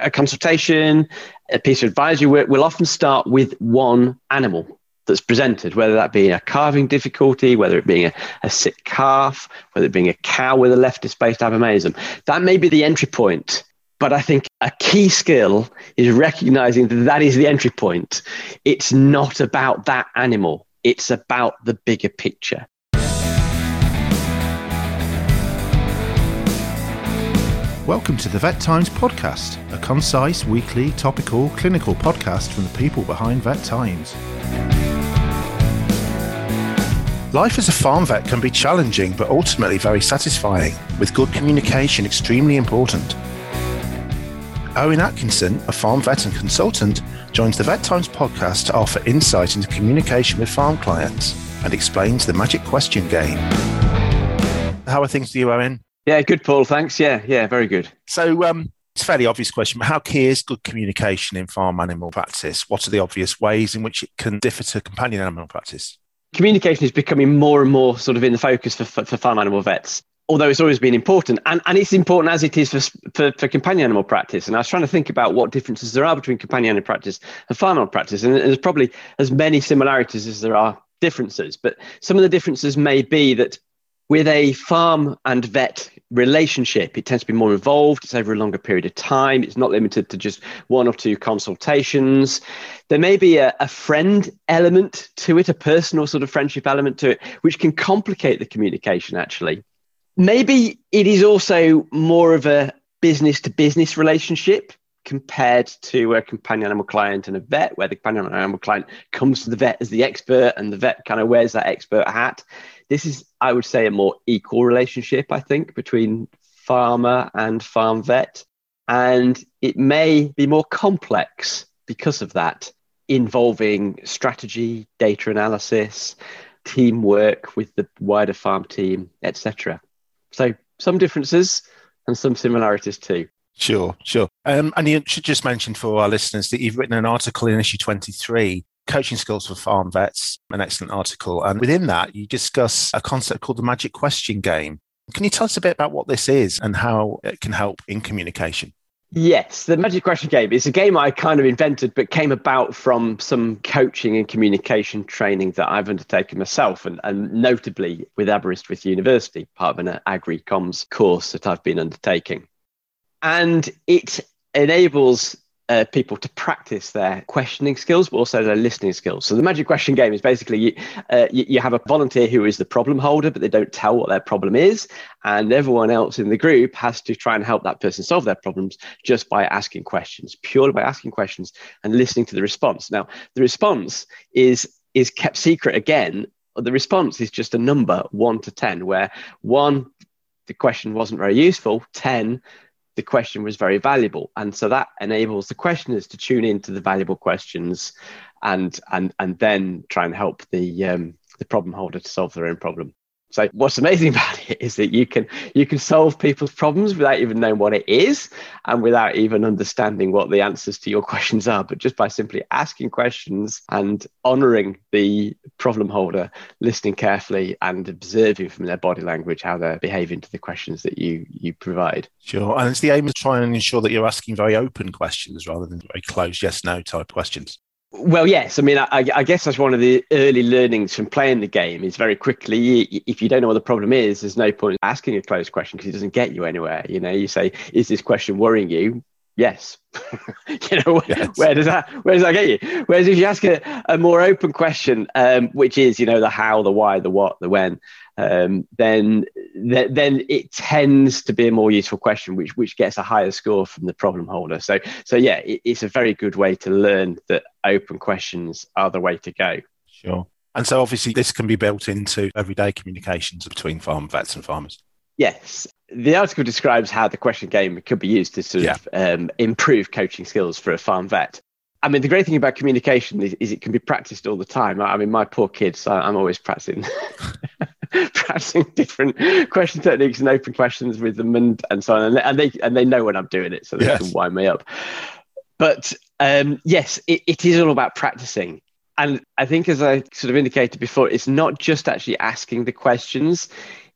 a consultation, a piece of advisory work will often start with one animal that's presented, whether that be a calving difficulty, whether it being a, a sick calf, whether it being a cow with a left displaced abomasum. That may be the entry point. But I think a key skill is recognizing that that is the entry point. It's not about that animal, it's about the bigger picture. Welcome to the Vet Times podcast, a concise, weekly, topical, clinical podcast from the people behind Vet Times. Life as a farm vet can be challenging but ultimately very satisfying, with good communication extremely important. Owen Atkinson, a farm vet and consultant, joins the Vet Times podcast to offer insight into communication with farm clients and explains the magic question game. How are things to you, Owen? Yeah, good, Paul. Thanks. Yeah, yeah, very good. So, um, it's a fairly obvious question, but how key is good communication in farm animal practice? What are the obvious ways in which it can differ to companion animal practice? Communication is becoming more and more sort of in the focus for, for, for farm animal vets although it's always been important and, and it's important as it is for, for, for, companion animal practice and i was trying to think about what differences there are between companion animal practice and farm animal practice and there's probably as many similarities as there are differences but some of the differences may be that with a farm and vet relationship, it tends to be more involved. It's over a longer period of time. It's not limited to just one or two consultations. There may be a, a, friend element to it, a personal sort of friendship element to it, which can complicate the communication actually. Maybe it is also more of a business to business relationship compared to a companion animal client and a vet, where the companion animal client comes to the vet as the expert and the vet kind of wears that expert hat. This is, I would say, a more equal relationship, I think, between farmer and farm vet. And it may be more complex because of that, involving strategy, data analysis, teamwork with the wider farm team, etc. So some differences and some similarities too. Sure, sure. Um, and you should just mention for our listeners that you've written an article in issue 23, Coaching Skills for Farm Vets, an excellent article. And within that, you discuss a concept called the magic question game. Can you tell us a bit about what this is and how it can help in communication? Yes, the Magic Question game is a game I kind of invented, but came about from some coaching and communication training that I've undertaken myself, and, and notably with Aberystwyth University, part of an agri comms course that I've been undertaking and it enables uh, people to practice their questioning skills, but also their listening skills. So the magic question game is basically you, uh, you, you, have a volunteer who is the problem holder, but they don't tell what their problem is, and everyone else in the group has to try and help that person solve their problems just by asking questions, purely by asking questions and listening to the response. Now the response is is kept secret again. The response is just a number one to ten, where one the question wasn't very useful, ten the question was very valuable. And so that enables the questioners to tune into the valuable questions and and and then try and help the um, the problem holder to solve their own problem. So what's amazing about it is that you can you can solve people's problems without even knowing what it is and without even understanding what the answers to your questions are, but just by simply asking questions and honoring the problem holder, listening carefully and observing from their body language how they're behaving to the questions that you you provide. Sure. And it's the aim to try and ensure that you're asking very open questions rather than very closed yes no type questions. Well, yes. I mean, I, I, guess that's one of the early learnings from playing the game is very quickly, if you don't know what the problem is, there's no point asking a closed question because it doesn't get you anywhere. You know, you say, is this question worrying you? Yes. you know, yes. where does that where does that get you? Whereas if you ask a, a more open question, um, which is, you know, the how, the why, the what, the when, um, then th- then it tends to be a more useful question, which which gets a higher score from the problem holder. So so yeah, it, it's a very good way to learn that open questions are the way to go. Sure. And so obviously this can be built into everyday communications between farm vets and farmers. Yes. The article describes how the question game could be used to sort yeah. of um, improve coaching skills for a farm vet. I mean, the great thing about communication is, is, it can be practiced all the time. I mean, my poor kids, I, I'm always practicing practicing different question techniques and open questions with them and, and so on. And they, and they, and they know when I'm doing it, so they yes. can wind me up. But um, yes, it, it is all about practicing. And I think, as I sort of indicated before, it's not just actually asking the questions,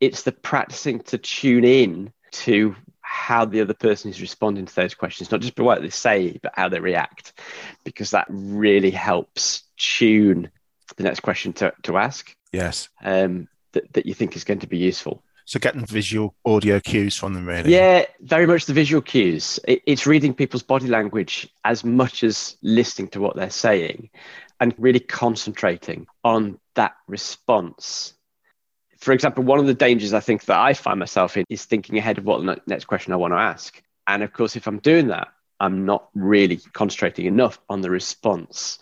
it's the practicing to tune in to how the other person is responding to those questions, not just what they say, but how they react, because that really helps tune the next question to, to ask. Yes. Um, that, that you think is going to be useful. So getting visual audio cues from them, really. Yeah, very much the visual cues. It, it's reading people's body language as much as listening to what they're saying and really concentrating on that response. For example, one of the dangers I think that I find myself in is thinking ahead of what the next question I want to ask. And of course, if I'm doing that, I'm not really concentrating enough on the response.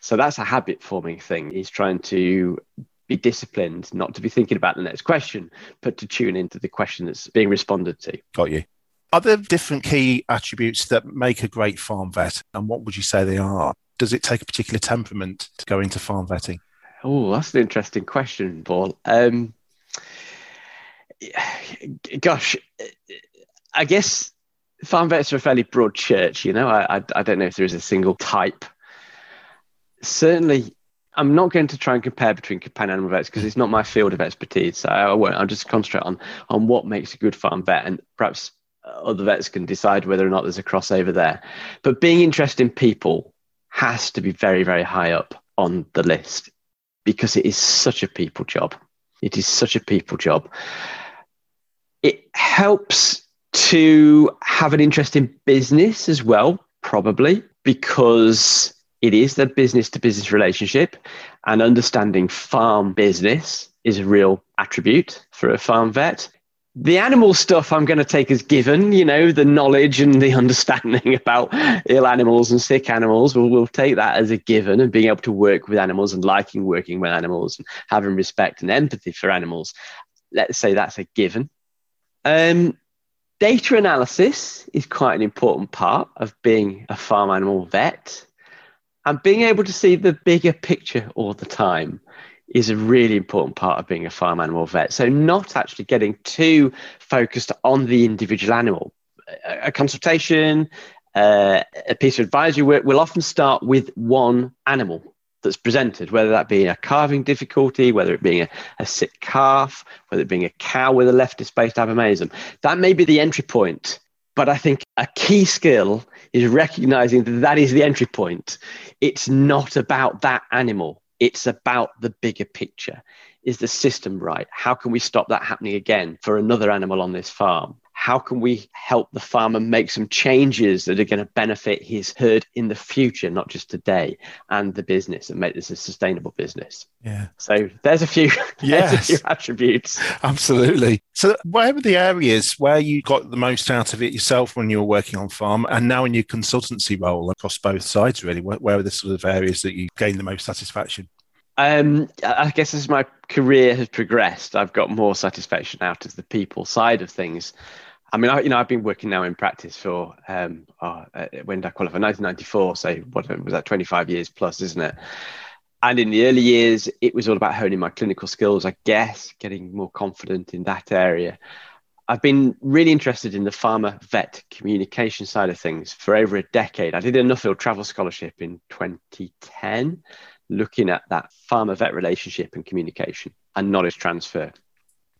So that's a habit forming thing is trying to be disciplined, not to be thinking about the next question, but to tune into the question that's being responded to. Got you. Are there different key attributes that make a great farm vet? And what would you say they are? Does it take a particular temperament to go into farm vetting? Oh, that's an interesting question, Paul. Um, gosh, I guess farm vets are a fairly broad church. You know, I, I, I don't know if there is a single type. Certainly, I'm not going to try and compare between companion animal vets because it's not my field of expertise. So I won't. I'll just concentrate on on what makes a good farm vet, and perhaps other vets can decide whether or not there's a crossover there. But being interested in people has to be very, very high up on the list because it is such a people job. It is such a people job. It helps to have an interest in business as well, probably because it is the business to business relationship and understanding farm business is a real attribute for a farm vet. The animal stuff I'm going to take as given, you know, the knowledge and the understanding about ill animals and sick animals. We'll, we'll take that as a given and being able to work with animals and liking working with animals and having respect and empathy for animals. Let's say that's a given. Um, data analysis is quite an important part of being a farm animal vet and being able to see the bigger picture all the time is a really important part of being a farm animal vet. So, not actually getting too focused on the individual animal. A consultation, uh, a piece of advisory work will often start with one animal that's presented, whether that be a calving difficulty, whether it being a, a sick calf, whether it being a cow with a left displaced abomasum. That may be the entry point. But I think a key skill is recognizing that that is the entry point. It's not about that animal, it's about the bigger picture. Is the system right? How can we stop that happening again for another animal on this farm? how can we help the farmer make some changes that are going to benefit his herd in the future, not just today, and the business and make this a sustainable business? Yeah. So there's a few, yes. a few attributes. Absolutely. So where were the areas where you got the most out of it yourself when you were working on farm and now in your consultancy role across both sides, really? Where, where are the sort of areas that you gained the most satisfaction? Um, I guess as my career has progressed, I've got more satisfaction out of the people side of things. I mean, I, you know, I've been working now in practice for um, oh, uh, when did I qualify? 1994. So what was that? 25 years plus, isn't it? And in the early years, it was all about honing my clinical skills, I guess, getting more confident in that area. I've been really interested in the farmer vet communication side of things for over a decade. I did a Nuffield travel scholarship in 2010 looking at that farmer vet relationship and communication and knowledge transfer.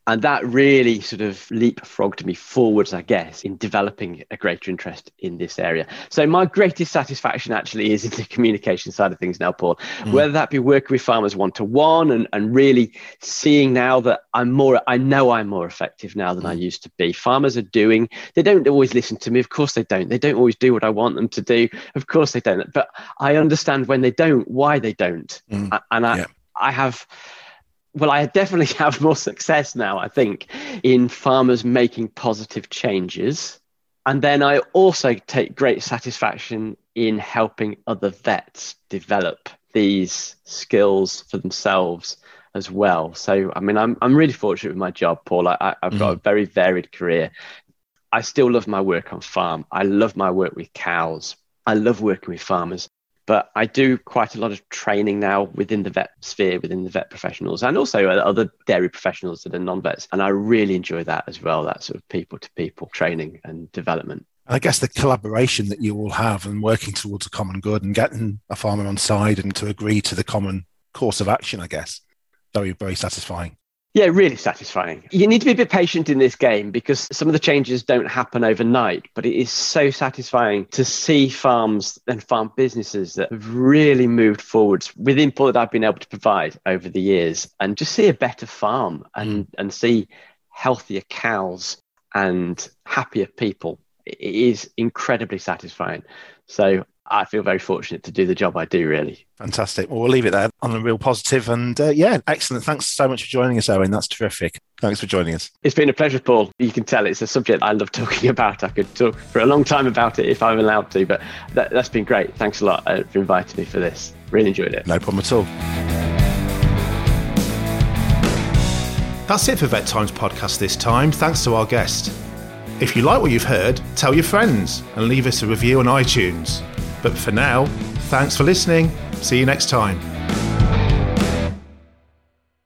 And that really sort of leapfrogged me forwards, I guess, in developing a greater interest in this area. So my greatest satisfaction actually is in the communication side of things now, Paul. Mm. Whether that be working with farmers one to one and and really seeing now that I'm more, I know I'm more effective now than mm. I used to be. Farmers are doing, they don't always listen to me. Of course they don't. They don't always do what I want them to do. Of course they don't. But I understand when they don't, why they don't. Mm. And I, yeah. I have well, I definitely have more success now, I think, in farmers making positive changes. And then I also take great satisfaction in helping other vets develop these skills for themselves as well. So, I mean, I'm, I'm really fortunate with my job, Paul. I, have got mm. a very varied career. I still love my work on farm. I love my work with cows. I love working with farmers. But I do quite a lot of training now within the vet sphere, within the vet professionals, and also other dairy professionals that are non vets. And I really enjoy that as well, that sort of people to people training and development. I guess the collaboration that you all have and working towards a common good and getting a farmer on side and to agree to the common course of action, I guess, very, very satisfying. Yeah, really satisfying. You need to be a bit patient in this game because some of the changes don't happen overnight, but it is so satisfying to see farms and farm businesses that have really moved forwards with input that I've been able to provide over the years and just see a better farm and, hmm. and see healthier cows and happier people. It is incredibly satisfying. So I feel very fortunate to do the job I do, really. Fantastic. Well, we'll leave it there on a real positive and uh, yeah, excellent. Thanks so much for joining us, Owen. That's terrific. Thanks for joining us. It's been a pleasure, Paul. You can tell it's a subject I love talking about. I could talk for a long time about it if I'm allowed to, but that, has been great. Thanks a lot uh, for inviting me for this. Really enjoyed it. No problem at all. That's it for Vet Times podcast this time. Thanks to our guest. If you like what you've heard, tell your friends and leave us a review on iTunes. But for now, thanks for listening. See you next time.